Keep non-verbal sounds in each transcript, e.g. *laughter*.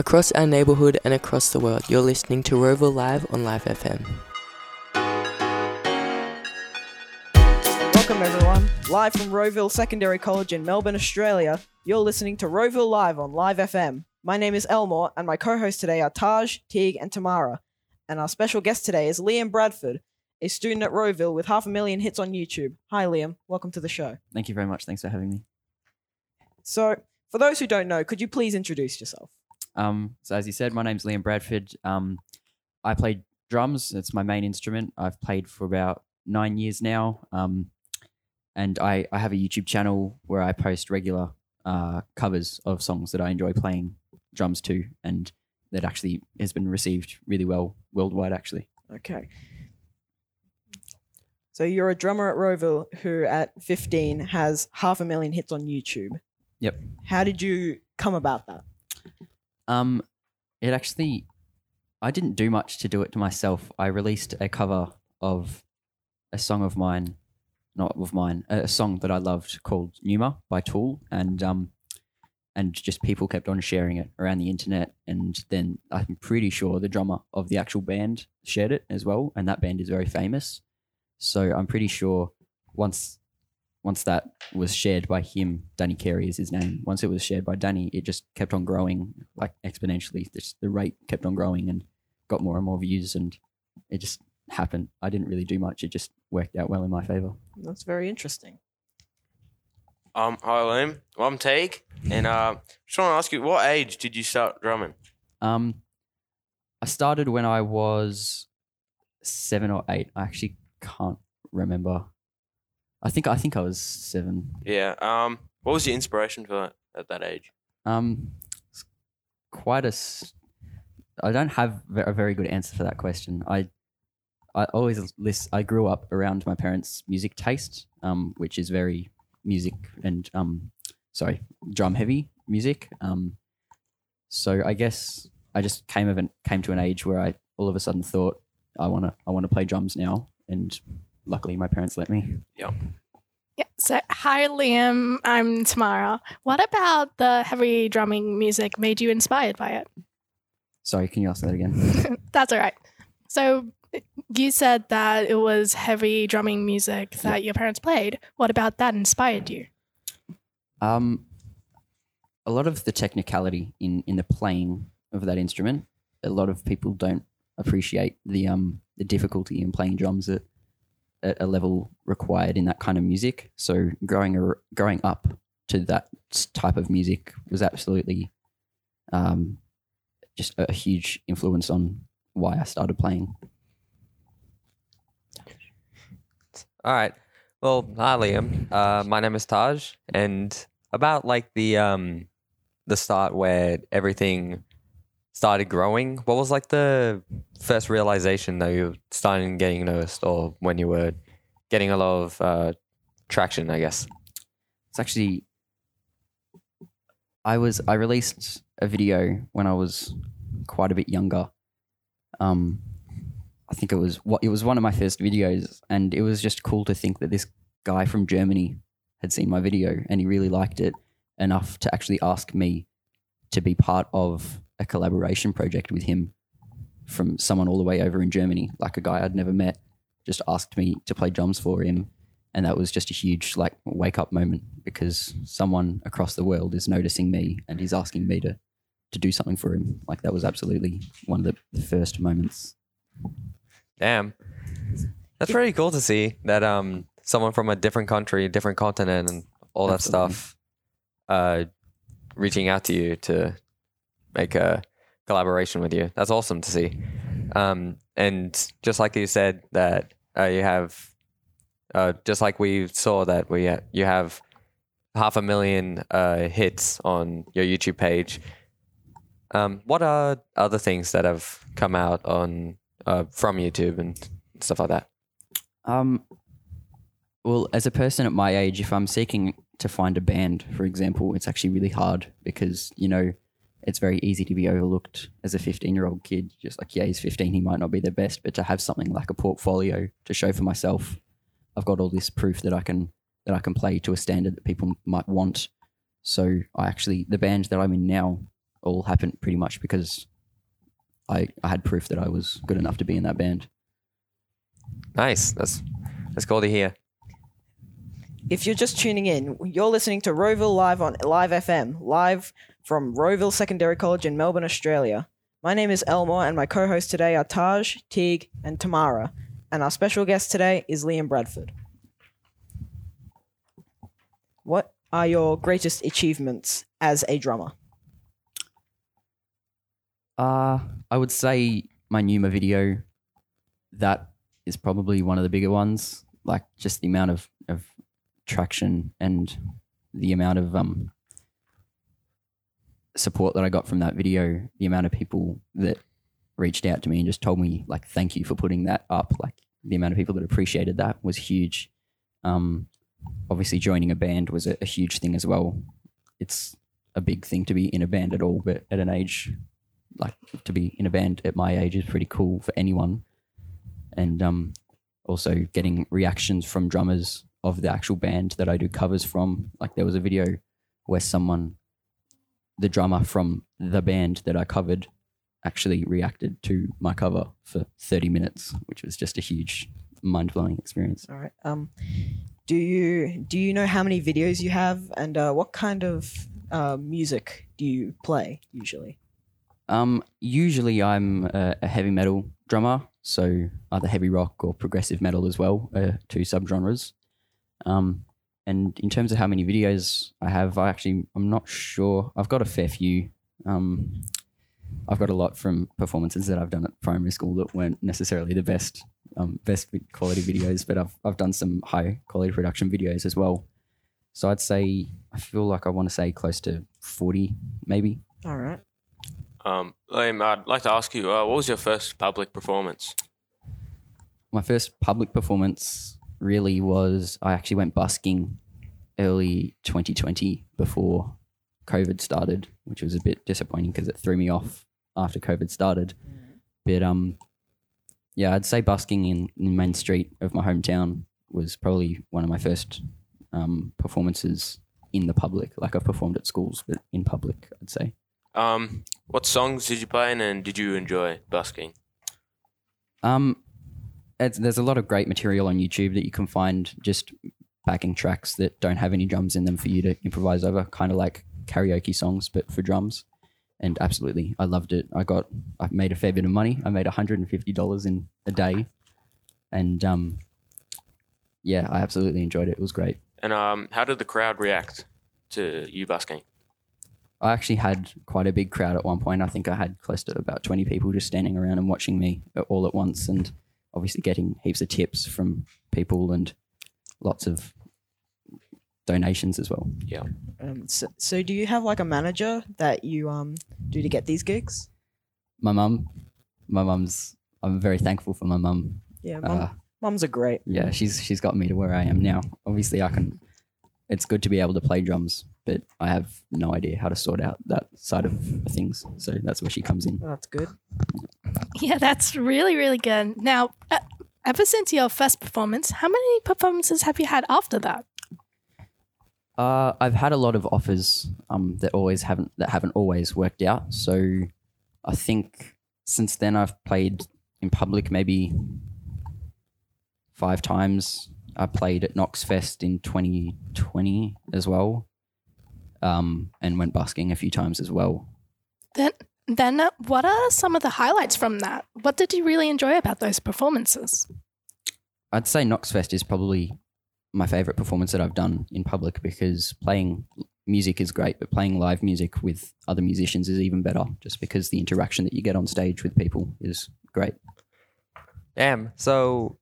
Across our neighborhood and across the world, you're listening to Rowville Live on Live FM. Welcome, everyone. Live from Rowville Secondary College in Melbourne, Australia, you're listening to Rowville Live on Live FM. My name is Elmore, and my co hosts today are Taj, Teague, and Tamara. And our special guest today is Liam Bradford, a student at Rowville with half a million hits on YouTube. Hi, Liam. Welcome to the show. Thank you very much. Thanks for having me. So, for those who don't know, could you please introduce yourself? Um, so as you said, my name's Liam Bradford. Um, I play drums. It's my main instrument. I've played for about nine years now. Um, and I, I have a YouTube channel where I post regular uh, covers of songs that I enjoy playing drums to, and that actually has been received really well worldwide. Actually, Okay. So, you're a drummer at Rowville who, at 15, has half a million hits on YouTube. Yep. How did you come about that? Um, it actually I didn't do much to do it to myself. I released a cover of a song of mine, not of mine, a song that I loved called Pneuma by Tool, and um, and just people kept on sharing it around the internet, and then I'm pretty sure the drummer of the actual band shared it as well, and that band is very famous. So I'm pretty sure once once that was shared by him, Danny Carey is his name. Once it was shared by Danny, it just kept on growing like exponentially. Just the rate kept on growing and got more and more views, and it just happened. I didn't really do much. It just worked out well in my favor. That's very interesting. Um, hi Liam. Well, I'm Teague, and uh, just want to ask you, what age did you start drumming? Um, I started when I was seven or eight. I actually can't remember. I think I think I was seven. Yeah. Um, what was your inspiration for that at that age? Um, it's quite a. s- I don't have a very good answer for that question. I, I always list. I grew up around my parents' music taste, um, which is very music and um, sorry, drum heavy music. Um, so I guess I just came of an, came to an age where I all of a sudden thought I wanna I wanna play drums now, and luckily my parents let me. Yeah. Yeah. So, hi, Liam. I'm Tamara. What about the heavy drumming music made you inspired by it? Sorry, can you ask that again? *laughs* That's all right. So, you said that it was heavy drumming music that your parents played. What about that inspired you? Um, a lot of the technicality in in the playing of that instrument, a lot of people don't appreciate the um the difficulty in playing drums at at a level required in that kind of music. So growing growing up to that type of music was absolutely um just a huge influence on why I started playing. All right. Well, hi Liam. Uh, my name is Taj, and about like the um the start where everything started growing. What was like the first realization that you starting getting noticed, or when you were getting a lot of uh, traction? I guess. It's actually I was I released a video when I was quite a bit younger. Um I think it was what it was one of my first videos and it was just cool to think that this guy from Germany had seen my video and he really liked it enough to actually ask me to be part of a collaboration project with him from someone all the way over in Germany, like a guy I'd never met, just asked me to play drums for him and that was just a huge like wake up moment because someone across the world is noticing me and he's asking me to to do something for him like that was absolutely one of the, the first moments Damn. That's pretty cool to see that um someone from a different country, different continent, and all that Absolutely. stuff, uh, reaching out to you to make a collaboration with you. That's awesome to see. Um, and just like you said that uh, you have, uh, just like we saw that we ha- you have half a million uh, hits on your YouTube page. Um, what are other things that have come out on uh, from YouTube and stuff like that? um well as a person at my age if i'm seeking to find a band for example it's actually really hard because you know it's very easy to be overlooked as a 15 year old kid just like yeah he's 15 he might not be the best but to have something like a portfolio to show for myself i've got all this proof that i can that i can play to a standard that people might want so i actually the band that i'm in now all happened pretty much because I, I had proof that I was good enough to be in that band. Nice. That's that's cool to hear. If you're just tuning in, you're listening to Rowville Live on Live FM, live from Rowville Secondary College in Melbourne, Australia. My name is Elmore, and my co hosts today are Taj, Teague, and Tamara. And our special guest today is Liam Bradford. What are your greatest achievements as a drummer? Uh, I would say my Pneuma video, that is probably one of the bigger ones. Like just the amount of traction and the amount of um support that I got from that video, the amount of people that reached out to me and just told me like thank you for putting that up. Like the amount of people that appreciated that was huge. Um, obviously joining a band was a, a huge thing as well. It's a big thing to be in a band at all, but at an age like to be in a band at my age is pretty cool for anyone. And um, also getting reactions from drummers of the actual band that I do covers from. Like there was a video where someone, the drummer from the band that I covered, actually reacted to my cover for 30 minutes, which was just a huge mind blowing experience. All right. Um, do you do you know how many videos you have, and uh, what kind of uh, music do you play usually? Um, usually I'm a, a heavy metal drummer, so either heavy rock or progressive metal as well, uh, two subgenres. Um, and in terms of how many videos I have, I actually I'm not sure. I've got a fair few. Um, I've got a lot from performances that I've done at primary school that weren't necessarily the best um, best quality videos, but I've I've done some high quality production videos as well. So I'd say I feel like I want to say close to forty, maybe. All right. Um, Liam, I'd like to ask you, uh, what was your first public performance? my first public performance really was I actually went busking early 2020 before COVID started, which was a bit disappointing because it threw me off after COVID started. But um, yeah, I'd say busking in, in Main Street of my hometown was probably one of my first um, performances in the public. Like I've performed at schools, but in public, I'd say. Um, what songs did you play in and did you enjoy busking? Um, it's, there's a lot of great material on YouTube that you can find just backing tracks that don't have any drums in them for you to improvise over, kind of like karaoke songs, but for drums. And absolutely, I loved it. I got, I made a fair bit of money. I made $150 in a day, and um, yeah, I absolutely enjoyed it. It was great. And um, how did the crowd react to you busking? I actually had quite a big crowd at one point. I think I had close to about 20 people just standing around and watching me all at once, and obviously getting heaps of tips from people and lots of donations as well. Yeah. Um, so, so do you have like a manager that you um do to get these gigs? My mum, my mum's, I'm very thankful for my mum. Yeah, mum, Uh, mums are great. yeah, she's she's got me to where I am now. Obviously, I can. It's good to be able to play drums, but I have no idea how to sort out that side of things. So that's where she comes in. That's good. *laughs* Yeah, that's really, really good. Now, uh, ever since your first performance, how many performances have you had after that? Uh, I've had a lot of offers um, that always haven't that haven't always worked out. So I think since then I've played in public maybe five times. I played at Knox Fest in 2020 as well, um, and went busking a few times as well. Then, then uh, what are some of the highlights from that? What did you really enjoy about those performances? I'd say Knox Fest is probably my favorite performance that I've done in public because playing music is great, but playing live music with other musicians is even better just because the interaction that you get on stage with people is great. Damn. So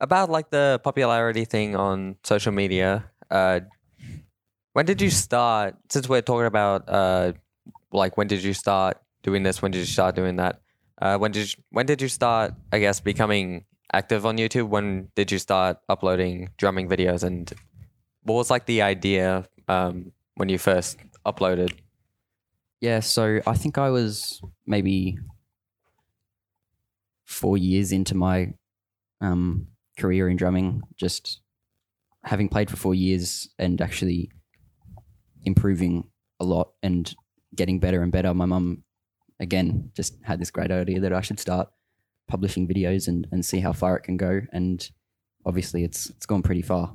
about like the popularity thing on social media, uh when did you start since we're talking about uh like when did you start doing this, when did you start doing that? Uh when did you, when did you start I guess becoming active on YouTube? When did you start uploading drumming videos and what was like the idea um when you first uploaded? Yeah, so I think I was maybe four years into my um, career in drumming, just having played for four years and actually improving a lot and getting better and better. My mum, again, just had this great idea that I should start publishing videos and, and see how far it can go. And obviously, it's it's gone pretty far.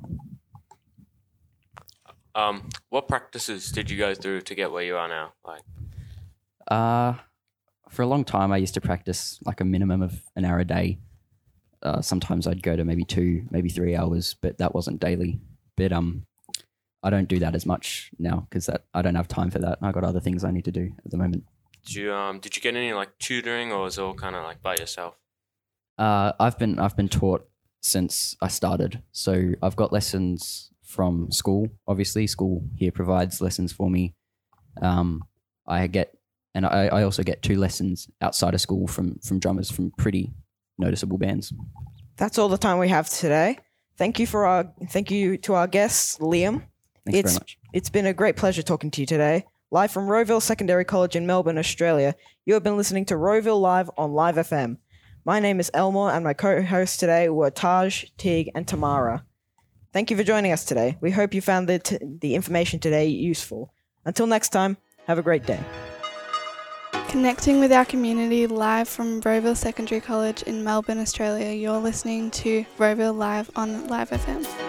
Um, what practices did you go through to get where you are now? Like, Uh, for a long time, I used to practice like a minimum of an hour a day. Uh, sometimes I'd go to maybe two, maybe three hours, but that wasn't daily. But um, I don't do that as much now because that I don't have time for that. I got other things I need to do at the moment. did you um, did you get any like tutoring, or was it all kind of like by yourself? Uh, I've been I've been taught since I started. So I've got lessons from school. Obviously, school here provides lessons for me. Um, I get and I, I also get two lessons outside of school from from drummers from pretty noticeable bands. That's all the time we have today. Thank you for our thank you to our guests, Liam. Thanks It's- very much. It's been a great pleasure talking to you today. Live from Rowville Secondary College in Melbourne, Australia, you have been listening to Rowville Live on Live FM. My name is Elmore, and my co hosts today were Taj, Teague, and Tamara. Thank you for joining us today. We hope you found the, t- the information today useful. Until next time, have a great day. Connecting with our community live from Rowville Secondary College in Melbourne, Australia. You're listening to Rowville Live on Live FM.